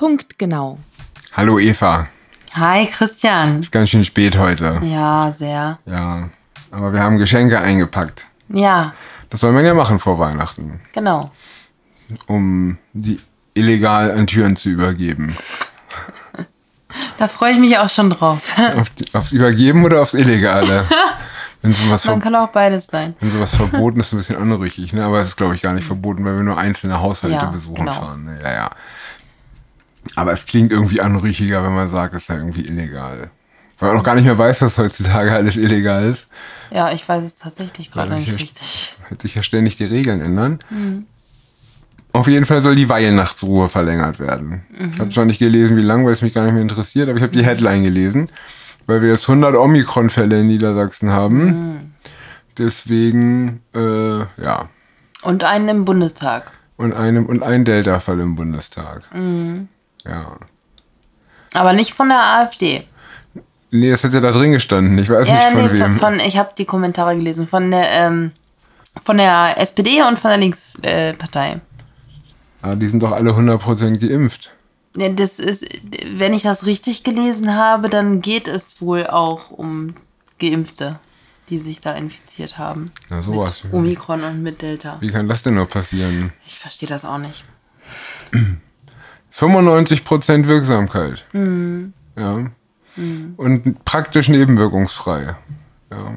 Punktgenau. Hallo Eva. Hi Christian. Ist ganz schön spät heute. Ja, sehr. Ja. Aber wir haben Geschenke eingepackt. Ja, Das soll man ja machen vor Weihnachten, genau. um die illegal an Türen zu übergeben. Da freue ich mich auch schon drauf. Auf die, aufs Übergeben oder aufs Illegale? Wenn sowas, Man kann auch beides sein. wenn sowas verboten ist, ist ein bisschen anrüchig, ne? Aber es ist, glaube ich, gar nicht verboten, weil wir nur einzelne Haushalte Ja, besuchen genau. fahren. Ne? Ja, ja. Aber es klingt irgendwie anrüchiger, wenn man sagt, es sei irgendwie illegal. Weil man auch gar nicht mehr weiß, was heutzutage alles illegal ist. Ja, ich weiß es tatsächlich gerade nicht richtig. Wird sich ja ständig die Regeln ändern. Auf jeden Fall soll die Weihnachtsruhe verlängert werden. Ich habe zwar nicht gelesen, wie lang, weil es mich gar nicht mehr interessiert, aber ich habe die Headline gelesen, weil wir jetzt 100 Omikron-Fälle in Niedersachsen haben. Deswegen, äh, ja. Und einen im Bundestag. Und, einem, und ein Delta-Fall im Bundestag. Ja. Aber nicht von der AfD. Nee, das hat ja da drin gestanden. Ich weiß Ja, nicht von nee, wem. von, von, ich habe die Kommentare gelesen. Von der, ähm, von der SPD und von der Linkspartei. Äh, Partei. ah, die sind doch alle 100% geimpft. Ja, Das ist, wenn ich das richtig gelesen habe, dann geht es wohl auch um Geimpfte, die sich da infiziert haben. Na, sowas. Mit Omikron und mit Delta. Wie kann das denn nur passieren? Ich verstehe das auch nicht. 95% Wirksamkeit. Ja. Und praktisch nebenwirkungsfrei. Ja.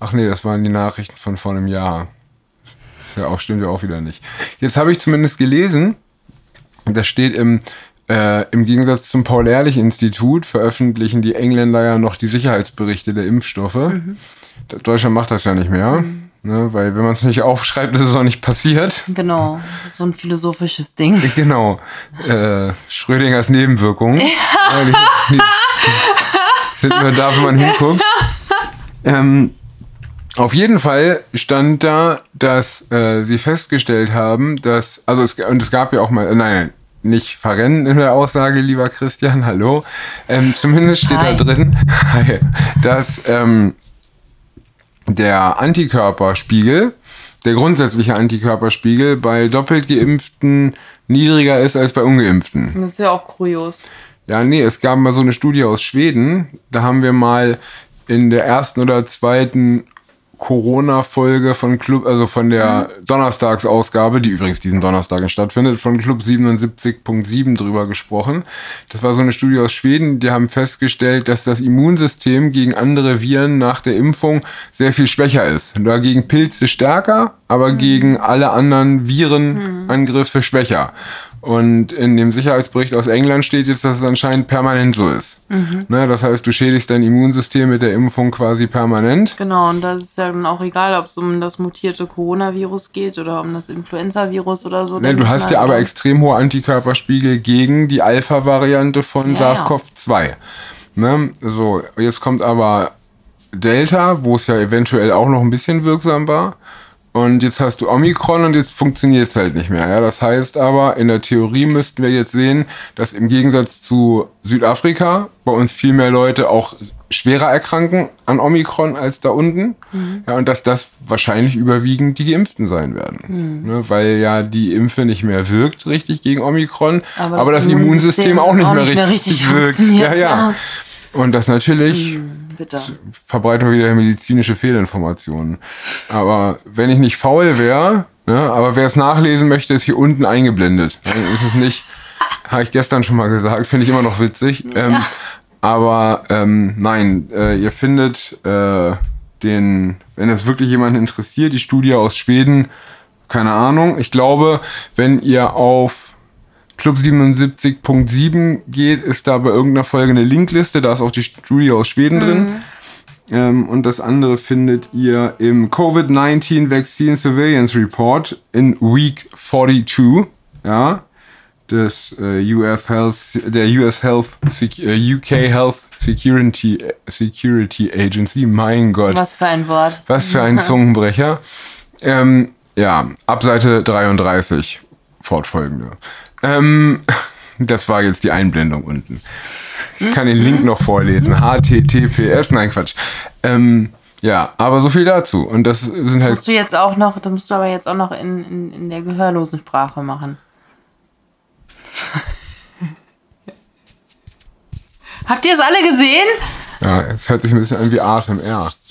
Ach nee, das waren die Nachrichten von vor einem Jahr. Ist ja auch, stimmt ja auch wieder nicht. Jetzt habe ich zumindest gelesen, das steht im, äh, im Gegensatz zum Paul-Ehrlich-Institut veröffentlichen die Engländer ja noch die Sicherheitsberichte der Impfstoffe. Deutschland macht das ja nicht mehr. Ne, weil wenn man es nicht aufschreibt, ist es auch nicht passiert. Genau, das ist so ein philosophisches Ding. Genau. Äh, Schrödingers Nebenwirkungen. Ja. Die, die sind nur da, wenn man hinguckt. Ähm, auf jeden Fall stand da, dass äh, sie festgestellt haben, dass, also es, und es gab ja auch mal, äh, nein, nicht verrennen in der Aussage, lieber Christian, hallo. Ähm, zumindest steht Hi. da drin, dass ähm, der Antikörperspiegel, der grundsätzliche Antikörperspiegel bei doppelt geimpften niedriger ist als bei ungeimpften. Das ist ja auch kurios. Ja, nee, es gab mal so eine Studie aus Schweden. Da haben wir mal in der ersten oder zweiten Corona-Folge von Club, also von der Donnerstagsausgabe, die übrigens diesen Donnerstag stattfindet, von Club 77.7 drüber gesprochen. Das war so eine Studie aus Schweden, die haben festgestellt, dass das Immunsystem gegen andere Viren nach der Impfung sehr viel schwächer ist. Dagegen Pilze stärker, aber gegen alle anderen Virenangriffe schwächer. Und in dem Sicherheitsbericht aus England steht jetzt, dass es anscheinend permanent so ist. Ne, das heißt, du schädigst dein Immunsystem mit der Impfung quasi permanent. Genau, und da ist ja dann auch egal, ob es um das mutierte Coronavirus geht oder um das Influenza-Virus oder so. Ne, du hast ja aber extrem hohe Antikörperspiegel gegen die Alpha-Variante von Ja, ja. SARS-CoV-2. Ne? So, jetzt kommt aber Delta, wo es ja eventuell auch noch ein bisschen wirksam war. Und jetzt hast du Omikron und jetzt funktioniert es halt nicht mehr. Ja? Das heißt aber, in der Theorie müssten wir jetzt sehen, dass im Gegensatz zu Südafrika bei uns viel mehr Leute auch schwerer erkranken an Omikron als da unten. Mhm. Ja, und dass das wahrscheinlich überwiegend die Geimpften sein werden. Mhm. Ne? Weil ja die Impfe nicht mehr wirkt richtig gegen Omikron, aber, Aber das das, Immunsystem, Immunsystem auch nicht, auch mehr, nicht mehr richtig richtig wirkt. Ja, ja. ja. Und das natürlich Bitte. Verbreitung wieder medizinische Fehlinformationen. Aber wenn ich nicht faul wäre, ne, aber wer es nachlesen möchte, ist hier unten eingeblendet. Dann ist es nicht, habe ich gestern schon mal gesagt, finde ich immer noch witzig. Ähm, aber ähm, nein, äh, ihr findet äh, den, wenn es wirklich jemanden interessiert, die Studie aus Schweden, keine Ahnung. Ich glaube, wenn ihr auf Club 77.7 geht, ist da bei irgendeiner Folge eine Linkliste, da ist auch die Studie aus Schweden drin. Ähm, und das andere findet ihr im COVID-19 Vaccine Surveillance Report in Week 42, ja, des äh, US Health, der US Health, äh, UK Health Security, Security Agency, mein Gott. Was für ein Wort. Was für ein Zungenbrecher. Ähm, ja, ab Seite 33 fortfolgende. Ähm, das war jetzt die Einblendung unten. Ich kann den Link noch vorlesen. HTTPS, nein Quatsch. Ähm, ja, aber so viel dazu. Und das sind Das halt. musst du jetzt auch noch, das musst du aber jetzt auch noch in, in, in der gehörlosen Sprache machen. Habt ihr es alle gesehen? Ja, es hört sich ein bisschen an wie ASMR.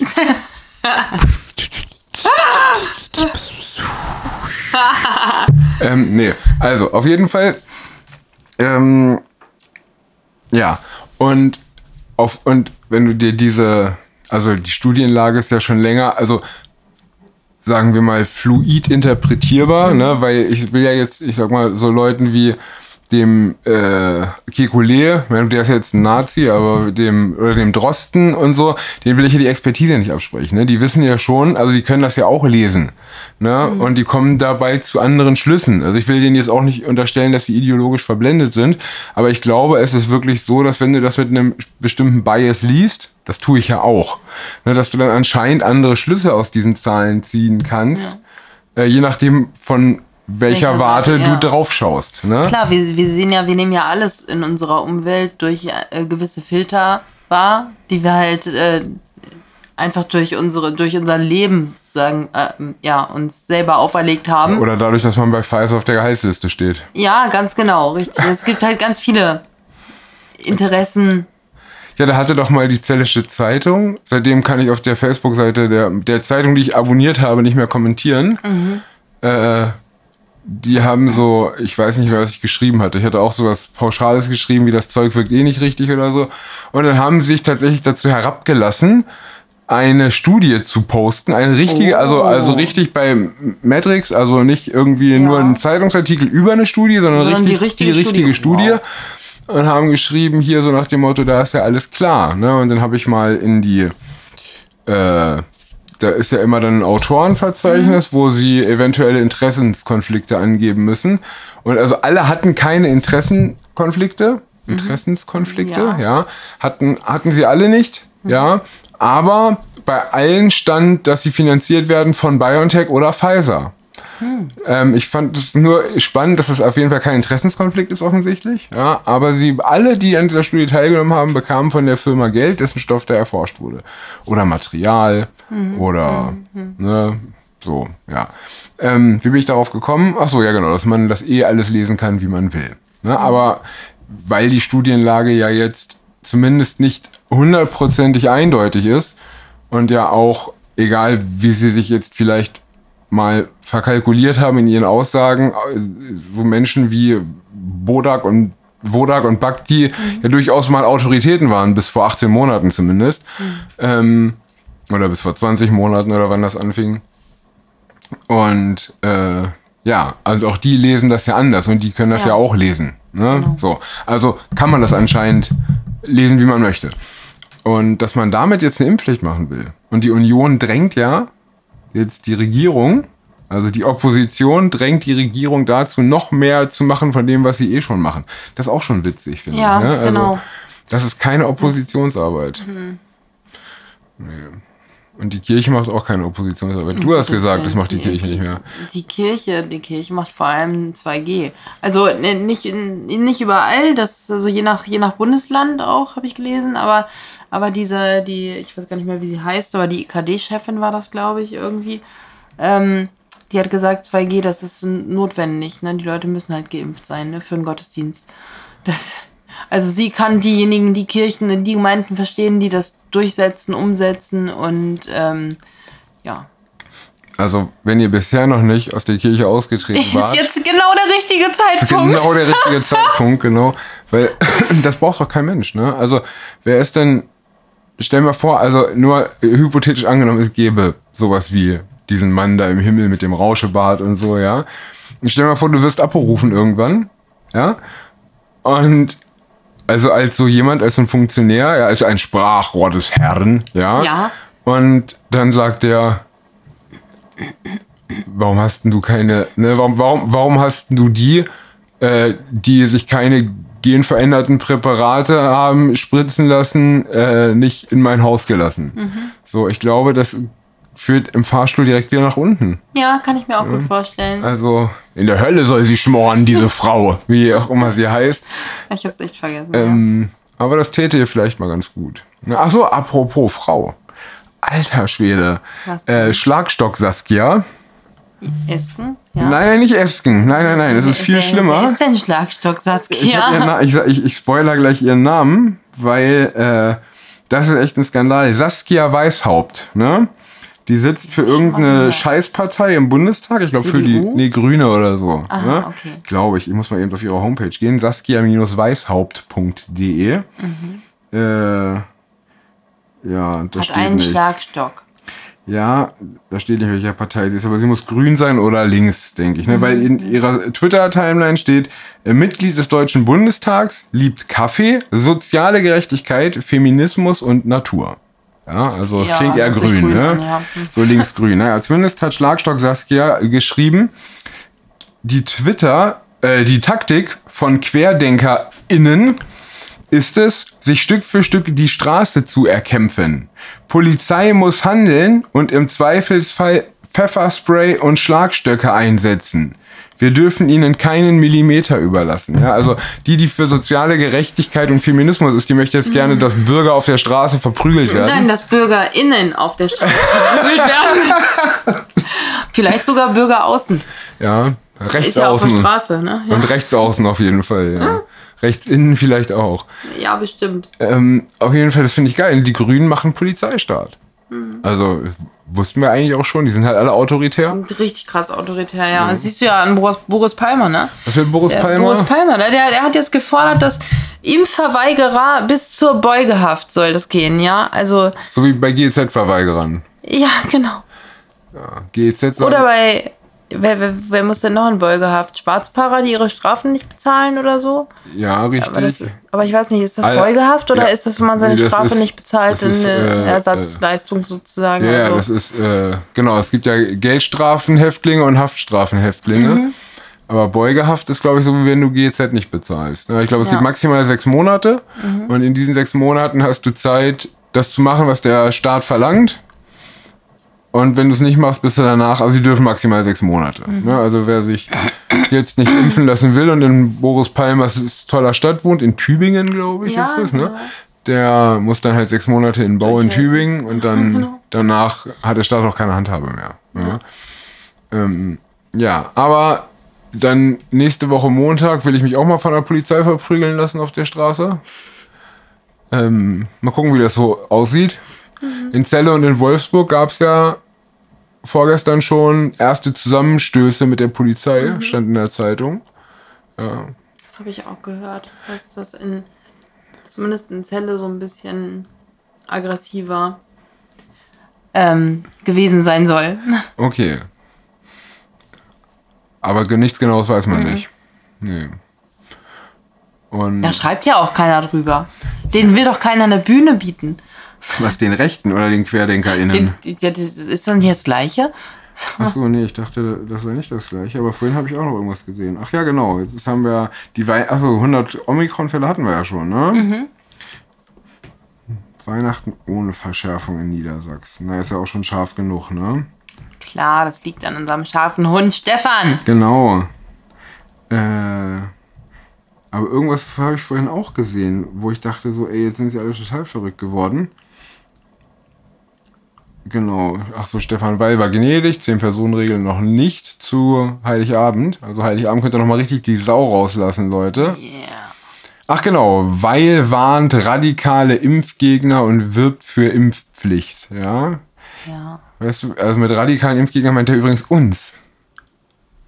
ähm, nee, also auf jeden Fall. Ähm, ja, und, auf, und wenn du dir diese, also die Studienlage ist ja schon länger, also sagen wir mal fluid interpretierbar, ne, weil ich will ja jetzt, ich sag mal, so Leuten wie dem äh, Kekulé, der ist jetzt ein Nazi, aber dem oder dem Drosten und so, den will ich ja die Expertise nicht absprechen. Ne? Die wissen ja schon, also die können das ja auch lesen. Ne? Mhm. Und die kommen dabei zu anderen Schlüssen. Also ich will denen jetzt auch nicht unterstellen, dass sie ideologisch verblendet sind, aber ich glaube, es ist wirklich so, dass wenn du das mit einem bestimmten Bias liest, das tue ich ja auch, ne, dass du dann anscheinend andere Schlüsse aus diesen Zahlen ziehen kannst, ja. äh, je nachdem von welcher, Warte ja. du drauf schaust. Ne? Klar, wir, wir sehen ja, wir nehmen ja alles in unserer Umwelt durch äh, gewisse Filter wahr, die wir halt äh, einfach durch unsere, durch unser Leben sozusagen, äh, ja, uns selber auferlegt haben. Oder dadurch, dass man bei Pfizer auf der Gehaltsliste steht. Ja, ganz genau, richtig. es gibt halt ganz viele Interessen. Ja, da hatte doch mal die Zellische Zeitung. Seitdem kann ich auf der Facebook-Seite der, der Zeitung, die ich abonniert habe, nicht mehr kommentieren. Mhm. Äh, die haben so, ich weiß nicht mehr, was ich geschrieben hatte. Ich hatte auch so was Pauschales geschrieben, wie das Zeug wirkt eh nicht richtig oder so. Und dann haben sie sich tatsächlich dazu herabgelassen, eine Studie zu posten, eine richtige, also, oh. also also richtig bei Matrix, also nicht irgendwie ja. nur ein Zeitungsartikel über eine Studie, sondern, sondern richtig, die richtige, die richtige Studie. Studie. Wow. Und haben geschrieben hier so nach dem Motto, da ist ja alles klar. Ne? Und dann habe ich mal in die äh, da ist ja immer dann ein Autorenverzeichnis, mhm. wo sie eventuelle Interessenskonflikte angeben müssen. Und also alle hatten keine Interessenkonflikte. Mhm. Interessenskonflikte, ja. ja. Hatten, hatten sie alle nicht, mhm. ja. Aber bei allen stand, dass sie finanziert werden von BioNTech oder Pfizer. Hm. Ähm, ich fand es nur spannend, dass es auf jeden Fall kein Interessenskonflikt ist offensichtlich. Ja, aber sie alle, die an dieser Studie teilgenommen haben, bekamen von der Firma Geld, dessen Stoff da erforscht wurde. Oder Material mhm. oder mhm. ne, so, ja. Ähm, wie bin ich darauf gekommen? Ach so, ja genau, dass man das eh alles lesen kann, wie man will. Ne, aber weil die Studienlage ja jetzt zumindest nicht hundertprozentig eindeutig ist und ja auch, egal wie sie sich jetzt vielleicht mal verkalkuliert haben in ihren Aussagen, so Menschen wie Bodak und Wodak und Bhakti mhm. ja durchaus mal Autoritäten waren, bis vor 18 Monaten zumindest. Mhm. Ähm, oder bis vor 20 Monaten oder wann das anfing. Und äh, ja, also auch die lesen das ja anders und die können das ja, ja auch lesen. Ne? Genau. So. Also kann man das anscheinend lesen, wie man möchte. Und dass man damit jetzt eine Impfpflicht machen will. Und die Union drängt ja jetzt die Regierung, also die Opposition drängt die Regierung dazu, noch mehr zu machen von dem, was sie eh schon machen. Das ist auch schon witzig, finde ja, ich. Ne? Also, genau. Das ist keine Oppositionsarbeit. Mhm. Nee. Und die Kirche macht auch keine Oppositionsarbeit. Du hast gesagt, das macht die, die Kirche nicht mehr. Die Kirche, die Kirche macht vor allem 2G. Also ne, nicht, nicht überall, das ist also je nach, je nach Bundesland auch, habe ich gelesen, aber, aber diese, die, ich weiß gar nicht mehr, wie sie heißt, aber die IKD-Chefin war das, glaube ich, irgendwie. Ähm, die hat gesagt, 2G, das ist notwendig. Ne? Die Leute müssen halt geimpft sein ne? für den Gottesdienst. Das, also sie kann diejenigen, die Kirchen, die Gemeinden verstehen, die das durchsetzen, umsetzen und ähm, ja. Also, wenn ihr bisher noch nicht aus der Kirche ausgetreten wart. Ist jetzt genau der richtige Zeitpunkt. Genau der richtige Zeitpunkt, genau. Weil das braucht doch kein Mensch, ne? Also, wer ist denn, stell mir vor, also nur hypothetisch angenommen, es gäbe sowas wie diesen Mann da im Himmel mit dem Rauschebart und so, ja. Stell mir vor, du wirst abberufen irgendwann, ja. Und also als so jemand, als so ein Funktionär, ja, als ein Sprachrohr des Herrn, ja. Ja. Und dann sagt er, warum hast du keine, ne, warum, warum, warum hast du die, äh, die sich keine genveränderten Präparate haben spritzen lassen, äh, nicht in mein Haus gelassen? Mhm. So, ich glaube, das führt im Fahrstuhl direkt wieder nach unten. Ja, kann ich mir auch ja. gut vorstellen. Also in der Hölle soll sie schmoren, diese Frau, wie auch immer sie heißt. Ich hab's echt vergessen. Ähm, ja. Aber das täte ihr vielleicht mal ganz gut. Ach so, apropos Frau. Alter Schwede. Äh, Schlagstock Saskia. Esken? Ja. Nein, nein, nicht Esken. Nein, nein, nein. Das ist viel wer, schlimmer. Wer ist denn Schlagstock Saskia? Ich, ich, ich, ich spoiler gleich ihren Namen. weil äh, das ist echt ein Skandal. Saskia Weishaupt, ne? Die sitzt für irgendeine Scheißpartei im Bundestag. Ich glaube für die nee, Grüne oder so. Aha, ne? okay. Glaube ich. Ich muss mal eben auf ihre Homepage gehen. Saskia-weishaupt.de. Äh, ja, da Mhm. Hat steht einen nichts. Schlagstock. Ja, da steht nicht, welcher Partei sie ist, aber sie muss grün sein oder links, denke ich. Ne? Weil Mhm. in ihrer Twitter-Timeline steht, äh, Mitglied des Deutschen Bundestags, liebt Kaffee, soziale Gerechtigkeit, Feminismus und Natur. Ja, also Ja, klingt eher grün, grün ne? an, ja. So linksgrün. Ne? Zumindest hat Schlagstock Saskia geschrieben, die Twitter, äh, die Taktik von QuerdenkerInnen ist es, sich Stück für Stück die Straße zu erkämpfen. Polizei muss handeln und im Zweifelsfall Pfefferspray und Schlagstöcke einsetzen. Wir dürfen ihnen keinen Millimeter überlassen. Ja, also die, die für soziale Gerechtigkeit und Feminismus ist, die möchte jetzt gerne, dass Bürger auf der Straße verprügelt werden. Nein, dass BürgerInnen auf der Straße verprügelt werden. Vielleicht sogar Bürger außen. Ja, rechts Ist ja auf der außen. Straße, ne? Ja, Und rechts außen auf jeden Fall, ja. Rechts innen vielleicht auch. ja bestimmt. Ähm, auf jeden Fall, das finde ich geil. Die Grünen machen Polizeistaat. Mhm. Also wussten wir eigentlich auch schon, die sind halt alle autoritär. Richtig krass autoritär, ja. Das siehst du ja an Boris, Boris Palmer, ne? Was will Boris Der Palmer? Boris Palmer, ne? Der, der hat jetzt gefordert, dass Impfverweigerer bis zur Beugehaft soll das gehen, ja? Also, so wie bei GEZ-Verweigerern. ja, genau. Ja, GEZ Oder bei, wer, wer, wer muss denn noch in Beugehaft? Schwarzfahrer, die ihre Strafen nicht bezahlen oder so? Ja, richtig. Aber, das, aber ich weiß nicht, ist das Alter, Beugehaft oder ja. ist das, wenn man seine Nee, Strafe ist- nicht bezahlt, ist, eine äh, Ersatzleistung sozusagen? ja, also, das ist, äh, genau, es gibt ja Geldstrafenhäftlinge und Haftstrafenhäftlinge. Mhm. Aber Beugehaft ist, glaube ich, so, wie wenn du GEZ nicht bezahlst. ne? Ich glaube, es Ja. Mhm. gibt maximal sechs Monate. Und in diesen sechs Monaten hast du Zeit, das zu machen, was der Staat verlangt. Und wenn du es nicht machst, bist du danach, also sie dürfen maximal sechs Monate. Mhm. Ne? Also wer sich jetzt nicht impfen lassen will und in Boris Palmers toller Stadt wohnt, in Tübingen, glaube ich, Ja, ist das, ne? genau. Der muss dann halt sechs Monate in Bau in Durchhalten. Tübingen und dann Genau. danach hat der Staat auch keine Handhabe mehr. Ja, ähm, ja aber dann nächste Woche Montag will ich mich auch mal von der Polizei verprügeln lassen auf der Straße. Ähm, mal gucken, wie das so aussieht. In Celle und in Wolfsburg gab es ja vorgestern schon erste Zusammenstöße mit der Polizei, stand in der Zeitung. das habe ich auch gehört, dass das in, zumindest in Celle so ein bisschen aggressiver ähm, gewesen sein soll. Okay. Aber nichts genaues weiß man nicht. Nee. Und Da schreibt ja auch keiner drüber. Den will doch keiner eine Bühne bieten. Was den Rechten oder den QuerdenkerInnen? Den, ja, das ist das nicht das Gleiche? Achso, nee, ich dachte, das war nicht das gleiche. Aber vorhin habe ich auch noch irgendwas gesehen. Ach ja, genau. Jetzt haben wir die Wei Achso, 100 Omikron-Fälle hatten wir ja schon, ne? Weihnachten ohne Verschärfung in Niedersachsen. Da ist ja auch schon scharf genug, ne? Klar, das liegt an unserem scharfen Hund Stefan. Genau. Äh, aber irgendwas habe ich vorhin auch gesehen, wo ich dachte so, ey, jetzt sind sie alle total verrückt geworden. Genau. Ach so, Stefan Weil war gnädig, 10-Personen-Regel noch nicht zu Heiligabend. Also Heiligabend könnt ihr noch mal richtig die Sau rauslassen, Leute. Yeah. Ach genau, Weil warnt radikale Impfgegner und wirbt für Impfpflicht, ja. Ja. Weißt du, also mit radikalen Impfgegnern meint er übrigens uns.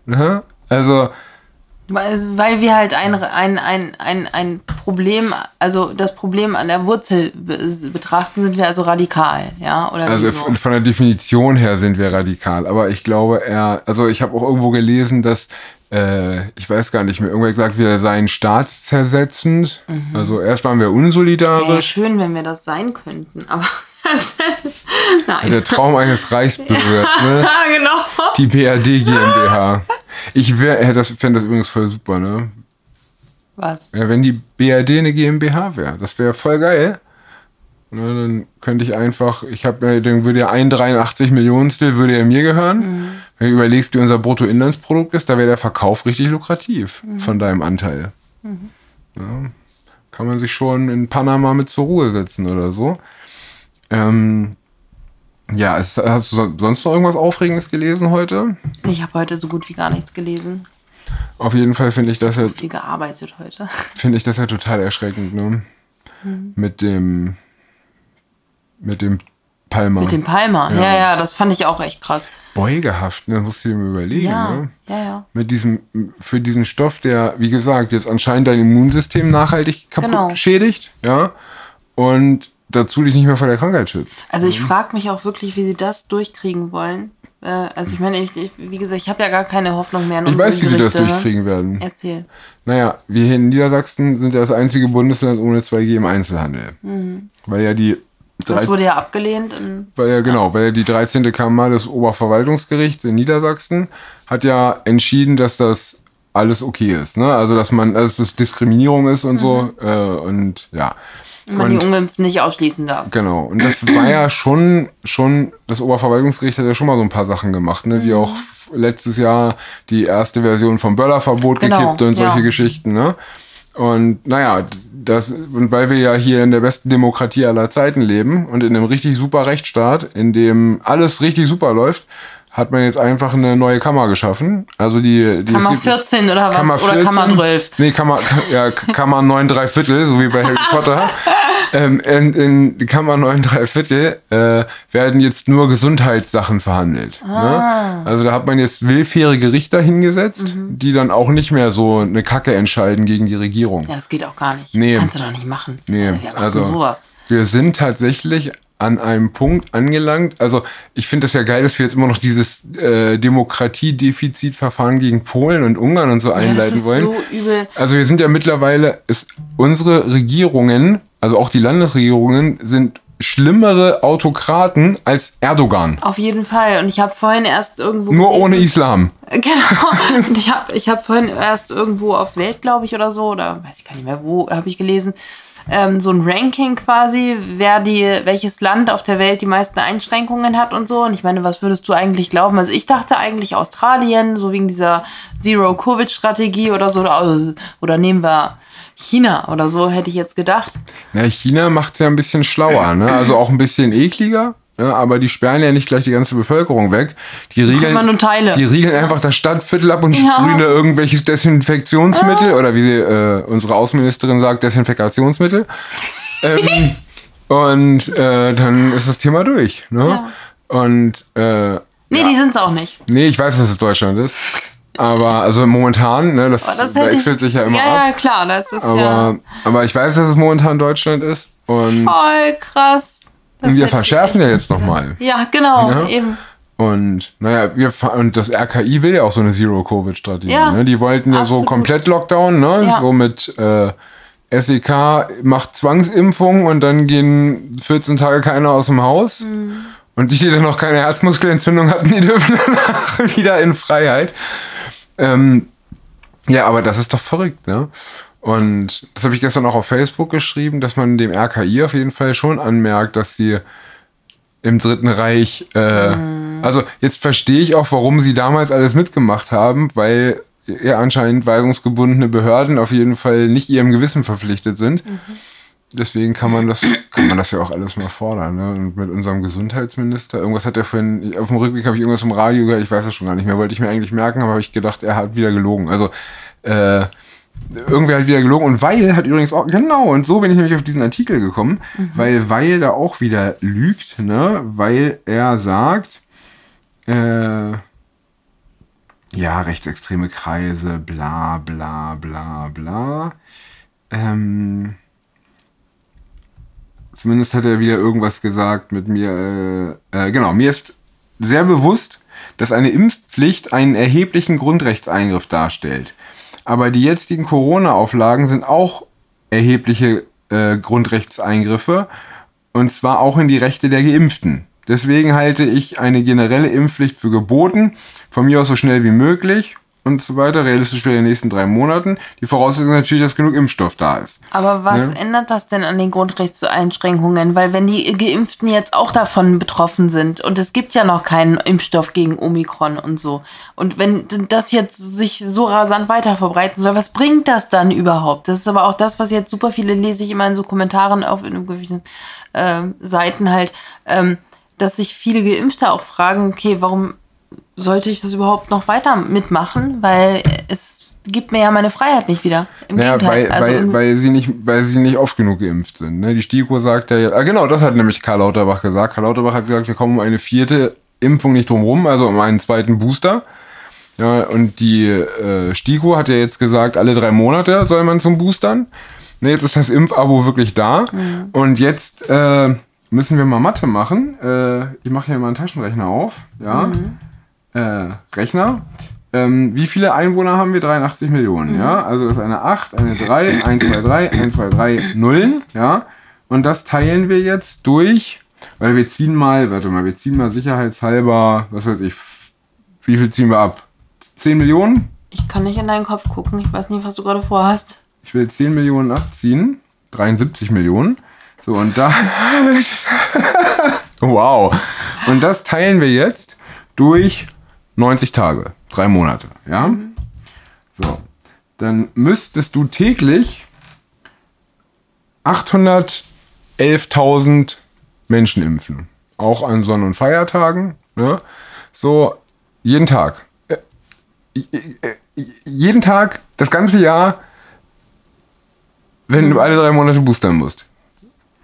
Ne? Also, Weil, wir halt ein, ein, ein, ein, ein Problem, also das Problem an der Wurzel be betrachten, sind wir also radikal, ja? Oder Also wieso? von der Definition her sind wir radikal, aber ich glaube er, also ich habe auch irgendwo gelesen, dass äh, ich weiß gar nicht mehr, irgendwer gesagt, wir seien staatszersetzend. Also erst waren wir Wäre ja unsolidarisch. schön, wenn wir das sein könnten, aber nein. Der Traum eines Reichsbürgers, ne? Ja, genau. Die BRD GmbH. Ich wäre, das fände das übrigens voll super, ne? Was? Ja, wenn die BRD eine GmbH wäre, das wäre voll geil. Ne, dann könnte ich einfach, ich habe ja, dann würde ja ein 83 Millionstel würde ja mir gehören. Wenn du überlegst, wie unser Bruttoinlandsprodukt ist, da wäre der Verkauf richtig lukrativ von deinem Anteil. Ja, kann man sich schon in Panama mit zur Ruhe setzen oder so. Ähm, ja, es, hast du so- sonst noch irgendwas Aufregendes gelesen heute? Ich habe heute so gut wie gar nichts gelesen. Auf jeden Fall finde ich das ja So viel gearbeitet heute. finde ich das ja total erschreckend. Ne? mit dem mit dem Palmer. Mit dem Palmer. Ja. ja, ja, das fand ich auch echt krass. Beugehaft, ne? musst du dir mal überlegen. Ja, ne? ja, ja. Mit diesem, für diesen Stoff, der, wie gesagt, jetzt anscheinend dein Immunsystem nachhaltig kaputt Genau. schädigt, ja, und dazu dich nicht mehr vor der Krankheit schützt. Also ich frage mich auch wirklich, wie sie das durchkriegen wollen. Äh, Also ich meine, ich, ich, wie gesagt, ich habe ja gar keine Hoffnung mehr in Ich weiß, wie sie das Gerichte, ne? durchkriegen werden. Erzähl. Naja, wir hier in Niedersachsen sind ja das einzige Bundesland ohne 2G im Einzelhandel. Weil ja die Das wurde ja abgelehnt. Weil ja genau, weil ja die 13. Kammer des Oberverwaltungsgerichts in Niedersachsen hat ja entschieden, dass das alles okay ist, ne? Also dass man, dass das Diskriminierung ist und so äh, und ja. Man die Ungeimpften nicht ausschließen darf. Genau. Und das war ja schon, schon, das Oberverwaltungsgericht hat ja schon mal so ein paar Sachen gemacht, ne? Mhm. Wie auch letztes Jahr die erste Version vom Böllerverbot Genau, gekippt und solche ja. Geschichten, ne? Und naja, das, und weil wir ja hier in der besten Demokratie aller Zeiten leben und in einem richtig super Rechtsstaat, in dem alles richtig super läuft, hat man jetzt einfach eine neue Kammer geschaffen. Also die, die Kammer es gibt- 14 oder was? Kammer oder 14? Kammer 12. Nee, Kammer, ja, Kammer 9 3 Viertel, so wie bei Harry Potter. ähm, in, in Kammer 9 3 Viertel äh, werden jetzt nur Gesundheitssachen verhandelt. Ah. Ne? Also da hat man jetzt willfährige Richter hingesetzt, Mhm. die dann auch nicht mehr so eine Kacke entscheiden gegen die Regierung. Ja, das geht auch gar nicht. Nee. Kannst du doch nicht machen. Nee, also sowas? wir sind tatsächlich an einem Punkt angelangt. Also ich finde das ja geil, dass wir jetzt immer noch dieses äh, Demokratiedefizitverfahren gegen Polen und Ungarn und so Ja, das einleiten ist wollen. so übel. Also wir sind ja mittlerweile, ist unsere Regierungen, also auch die Landesregierungen, sind schlimmere Autokraten als Erdogan. Auf jeden Fall. Und ich habe vorhin erst irgendwo. Nur gelesen- ohne Islam. Genau. Und ich habe ich hab vorhin erst irgendwo auf Welt, glaube ich, oder so, oder weiß ich gar nicht mehr, wo habe ich gelesen, ähm, so ein Ranking quasi, wer die, welches Land auf der Welt die meisten Einschränkungen hat und so. Und ich meine, was würdest du eigentlich glauben? Also ich dachte eigentlich Australien, so wegen dieser Zero-Covid-Strategie oder so, oder, oder nehmen wir China oder so, hätte ich jetzt gedacht. Ja, China macht's ja ein bisschen schlauer, ne? Also auch ein bisschen ekliger. Ja, aber die sperren ja nicht gleich die ganze Bevölkerung weg. Die riegeln, die riegeln einfach das Stadtviertel ab und Ja. sprühen da irgendwelches Desinfektionsmittel oder wie sie, äh, unsere Außenministerin sagt, Desinfektionsmittel. ähm, und äh, dann ist das Thema durch. Ne? Ja. Und äh, Nee, die sind's auch nicht. nee, ich weiß, dass es Deutschland ist. Aber also momentan, ne, das, Aber das da wechselt sich ja immer ja, ab. ja, klar, das ist Aber, ja aber ich weiß, dass es momentan Deutschland ist. Und, voll krass. Das und wir verschärfen ja jetzt nochmal. Ja, genau, Ja. eben. Und naja, wir und das RKI will ja auch so eine Zero-Covid-Strategie. Ja, ne? Die wollten ja so absolut. komplett Lockdown, ne? Ja. So mit äh, SEK macht Zwangsimpfung und dann gehen 14 Tage keiner aus dem Haus. Mhm. Und die, die dann noch keine Herzmuskelentzündung hatten, die dürfen danach wieder in Freiheit. Ähm, ja, aber das ist doch verrückt, ne? Und das habe ich gestern auch auf Facebook geschrieben, dass man dem RKI auf jeden Fall schon anmerkt, dass sie im Dritten Reich, äh, also jetzt verstehe ich auch, warum sie damals alles mitgemacht haben, weil ja anscheinend weisungsgebundene Behörden auf jeden Fall nicht ihrem Gewissen verpflichtet sind. Deswegen kann man das, kann man das ja auch alles mal fordern. Ne? Und mit unserem Gesundheitsminister, irgendwas hat er vorhin, auf dem Rückweg habe ich irgendwas im Radio gehört, ich weiß es schon gar nicht mehr, wollte ich mir eigentlich merken, aber habe ich gedacht, er hat wieder gelogen. Also, äh, irgendwer hat wieder gelogen und Weil hat übrigens auch, genau, und so bin ich nämlich auf diesen Artikel gekommen, weil Weil da auch wieder lügt, ne? weil er sagt, äh, ja, rechtsextreme Kreise, bla bla bla bla. Ähm, zumindest hat er wieder irgendwas gesagt mit mir. Äh, äh, genau, mir ist sehr bewusst, dass eine Impfpflicht einen erheblichen Grundrechtseingriff darstellt. Aber die jetzigen Corona-Auflagen sind auch erhebliche äh, Grundrechtseingriffe. Und zwar auch in die Rechte der Geimpften. Deswegen halte ich eine generelle Impfpflicht für geboten, von mir aus so schnell wie möglich und so weiter. Realistisch in den nächsten drei Monaten. Die Voraussetzung ist natürlich, dass genug Impfstoff da ist. Aber was Ja. ändert das denn an den Grundrechtseinschränkungen? Weil wenn die Geimpften jetzt auch davon betroffen sind und es gibt ja noch keinen Impfstoff gegen Omikron und so. Und wenn das jetzt sich so rasant weiter verbreiten soll, was bringt das dann überhaupt? Das ist aber auch das, was jetzt super viele lese ich immer in so Kommentaren auf irgendwelchen ähm, Seiten halt, ähm, dass sich viele Geimpfte auch fragen, okay, warum sollte ich das überhaupt noch weiter mitmachen? Weil es gibt mir ja meine Freiheit nicht wieder. Im Naja, Gegenteil. weil, also weil, weil, sie nicht, weil sie nicht oft genug geimpft sind. Ne? Die STIKO sagt ja jetzt, ah, genau, das hat nämlich Karl Lauterbach gesagt. Karl Lauterbach hat gesagt, wir kommen um eine vierte Impfung nicht drum rum, also um einen zweiten Booster. Ja, und die äh, STIKO hat ja jetzt gesagt, alle drei Monate soll man zum Boostern. Ne, jetzt ist das Impfabo wirklich da. Und jetzt äh, müssen wir mal Mathe machen. Äh, ich mache hier mal einen Taschenrechner auf. Ja. Äh, Rechner. Ähm, wie viele Einwohner haben wir? 83 Millionen, ja. Also das ist eine 8, eine 3, 1, 2, 3, 1, 2, 3, Nullen, ja. Und das teilen wir jetzt durch, weil wir ziehen mal, warte mal, wir ziehen mal sicherheitshalber, was weiß ich, wie viel ziehen wir ab? 10 Millionen? ich kann nicht in deinen Kopf gucken. Ich weiß nicht, was du gerade vorhast. Ich will 10 Millionen abziehen. 73 Millionen. So, und da. wow. Und das teilen wir jetzt durch 90 Tage. Drei Monate. Ja? So. Dann müsstest du täglich 811.000 Menschen impfen. Auch an Sonn- und Feiertagen. Ne? So, jeden Tag. Äh, äh, jeden Tag, das ganze Jahr wenn du alle drei Monate boostern musst.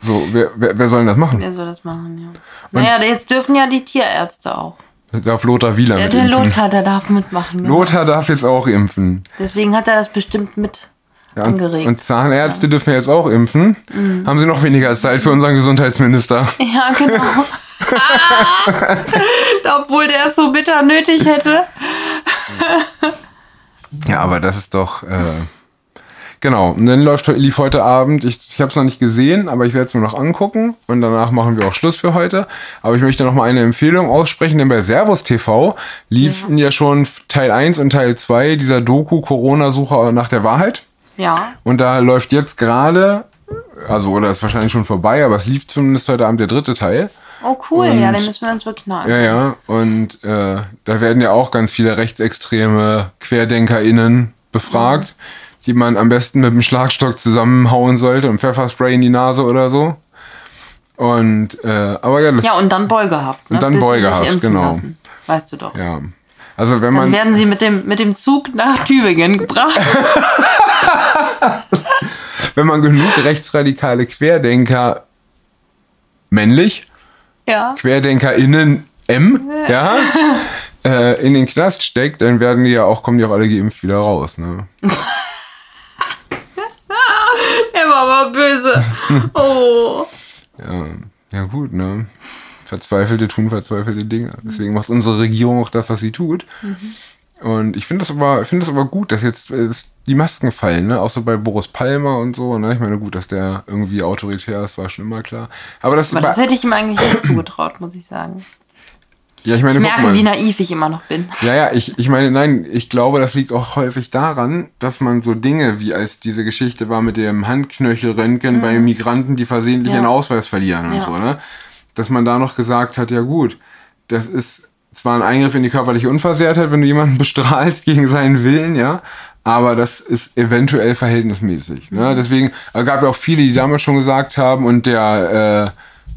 So, wer, wer, wer soll denn das machen? Wer soll das machen, ja. Naja, jetzt dürfen ja die Tierärzte auch. Darf Lothar Wieler Der, mit der impfen? Lothar, der darf mitmachen. Genau. Lothar darf jetzt auch impfen. Deswegen hat er das bestimmt mit Ja, und, angeregt. und Zahnärzte dürfen jetzt auch impfen. Haben sie noch weniger Zeit für unseren Gesundheitsminister. ja, genau. Obwohl der es so bitter nötig hätte. Ja, aber das ist doch. Äh, genau. Und dann läuft, lief heute Abend, ich, ich habe es noch nicht gesehen, aber ich werde es mir noch angucken und danach machen wir auch Schluss für heute. Aber ich möchte noch mal eine Empfehlung aussprechen, denn bei Servus TV liefen ja, schon Teil 1 und Teil 2 dieser Doku Corona-Suche nach der Wahrheit. Ja. Und da läuft jetzt gerade, also oder ist wahrscheinlich schon vorbei, aber es lief zumindest heute Abend der dritte Teil. Oh, cool. ja, den müssen wir uns wirklich noch Ja, ja. Und äh, da werden ja auch ganz viele rechtsextreme QuerdenkerInnen befragt, die man am besten mit dem Schlagstock zusammenhauen sollte und Pfefferspray in die Nase oder so. Und äh, aber ja, das Ja, und dann beugehaft. Ne? Und dann bis beugehaft, genau. lassen. Weißt du doch. ja. Also wenn Dann man werden sie mit dem, mit dem Zug nach Tübingen gebracht. wenn man genug rechtsradikale Querdenker männlich ja. QuerdenkerInnen M, ja, äh, in den Knast steckt, dann werden die ja auch, kommen die auch alle geimpft wieder raus, ne? Er war aber böse. Oh. Ja, ja gut, ne? Verzweifelte tun verzweifelte Dinge. Deswegen macht unsere Regierung auch das, was sie tut. Und ich finde das aber, finde das aber gut, dass jetzt äh, die Masken fallen, ne? Auch so bei Boris Palmer und so. Ne? Ich meine, gut, dass der irgendwie autoritär ist, war schon immer klar. Aber das, Aber das hätte ich ihm eigentlich nicht zugetraut, muss ich sagen. Ja, ich meine, Ich merke, mal. wie naiv ich immer noch bin. Ja, ja, ich, ich meine, nein, ich glaube, das liegt auch häufig daran, dass man so Dinge, wie als diese Geschichte war mit dem Handknöchelröntgen bei Migranten, die versehentlich Mhm. Ja. ihren Ausweis verlieren und Ja. so, ne? Dass man da noch gesagt hat, ja gut, das ist zwar ein Eingriff in die körperliche Unversehrtheit, wenn du jemanden bestrahlst gegen seinen Willen, ja, aber das ist eventuell verhältnismäßig. Mhm. Ne? Deswegen äh, gab ja auch viele, die damals schon gesagt haben und der,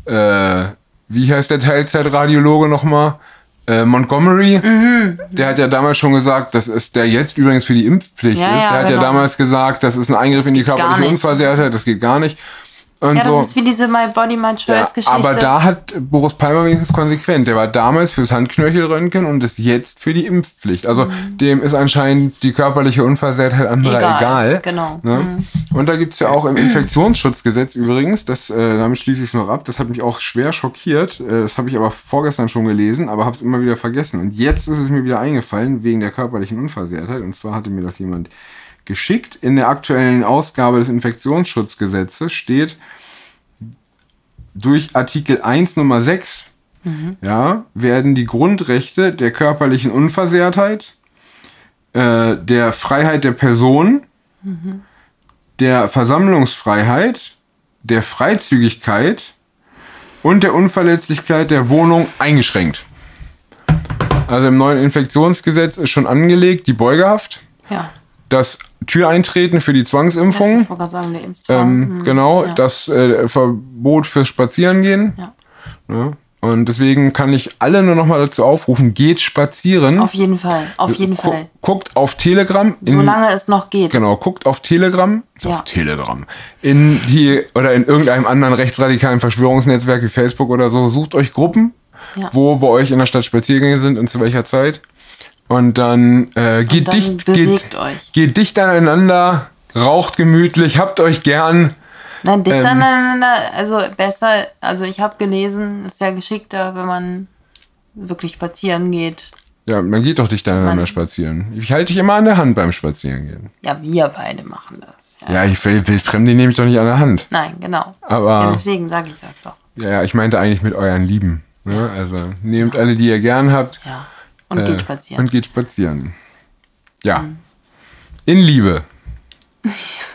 äh, äh, wie heißt der Teilzeitradiologe nochmal? Äh, Montgomery, Mhm. der hat ja damals schon gesagt, das ist der jetzt übrigens für die Impfpflicht Ja, ist. ja, Der hat ja genau. damals gesagt, das ist ein Eingriff in die körperliche. Unversehrtheit, das geht gar nicht. Und Ja, so. das ist wie diese My Body, My Ja, Choice-Geschichte. aber da hat Boris Palmer wenigstens konsequent. Der war damals fürs Handknöchelröntgen und ist jetzt für die Impfpflicht. Also dem ist anscheinend die körperliche Unversehrtheit anderer egal. Egal, genau. Ne? Und da gibt's ja auch im Infektionsschutzgesetz übrigens, das, äh, damit schließe ich es noch ab, das hat mich auch schwer schockiert. Äh, das habe ich aber vorgestern schon gelesen, aber habe es immer wieder vergessen. Und jetzt ist es mir wieder eingefallen, wegen der körperlichen Unversehrtheit. Und zwar hatte mir das jemand geschickt. In der aktuellen Ausgabe des Infektionsschutzgesetzes steht, durch Artikel 1 Nummer 6 ja, werden die Grundrechte der körperlichen Unversehrtheit, äh, der Freiheit der Person, der Versammlungsfreiheit, der Freizügigkeit und der Unverletzlichkeit der Wohnung eingeschränkt. Also im neuen Infektionsgesetz ist schon angelegt die Beugehaft, ja. Das Türeintreten für die Zwangsimpfung, Ich wollte gerade sagen, der Impfzwang. ähm, Mhm. genau, Ja. das äh, Verbot fürs Spazierengehen. Ja. Ne? Und deswegen kann ich alle nur noch mal dazu aufrufen, geht spazieren. Auf jeden Fall, auf jeden Fall. Guckt auf Telegram. in- Solange es noch geht. Genau, guckt auf Telegram, Ja. auf Telegram, in die oder in irgendeinem anderen rechtsradikalen Verschwörungsnetzwerk wie Facebook oder so, sucht euch Gruppen, Ja. wo bei euch in der Stadt Spaziergänge sind und zu welcher Zeit. Und dann äh, geht dann dicht, geht, euch. geht dicht aneinander, raucht gemütlich, habt euch gern. Nein, dicht Ähm. aneinander, also besser, also ich habe gelesen, ist ja geschickter, wenn man wirklich spazieren geht. Ja, man geht doch dicht aneinander Man- spazieren. Ich halte dich immer an der Hand beim Spazierengehen. Ja, wir beide machen das. Ja. Ja, ich will, will Fremde nehme ich doch nicht an der Hand. Nein, genau. Aber- ja, deswegen sage ich das doch. Ja, ja, ich meinte eigentlich mit euren Lieben. Ne? Also nehmt alle, die ihr gern habt. Ja. Und äh, geht spazieren. Und geht spazieren. Ja. In Liebe.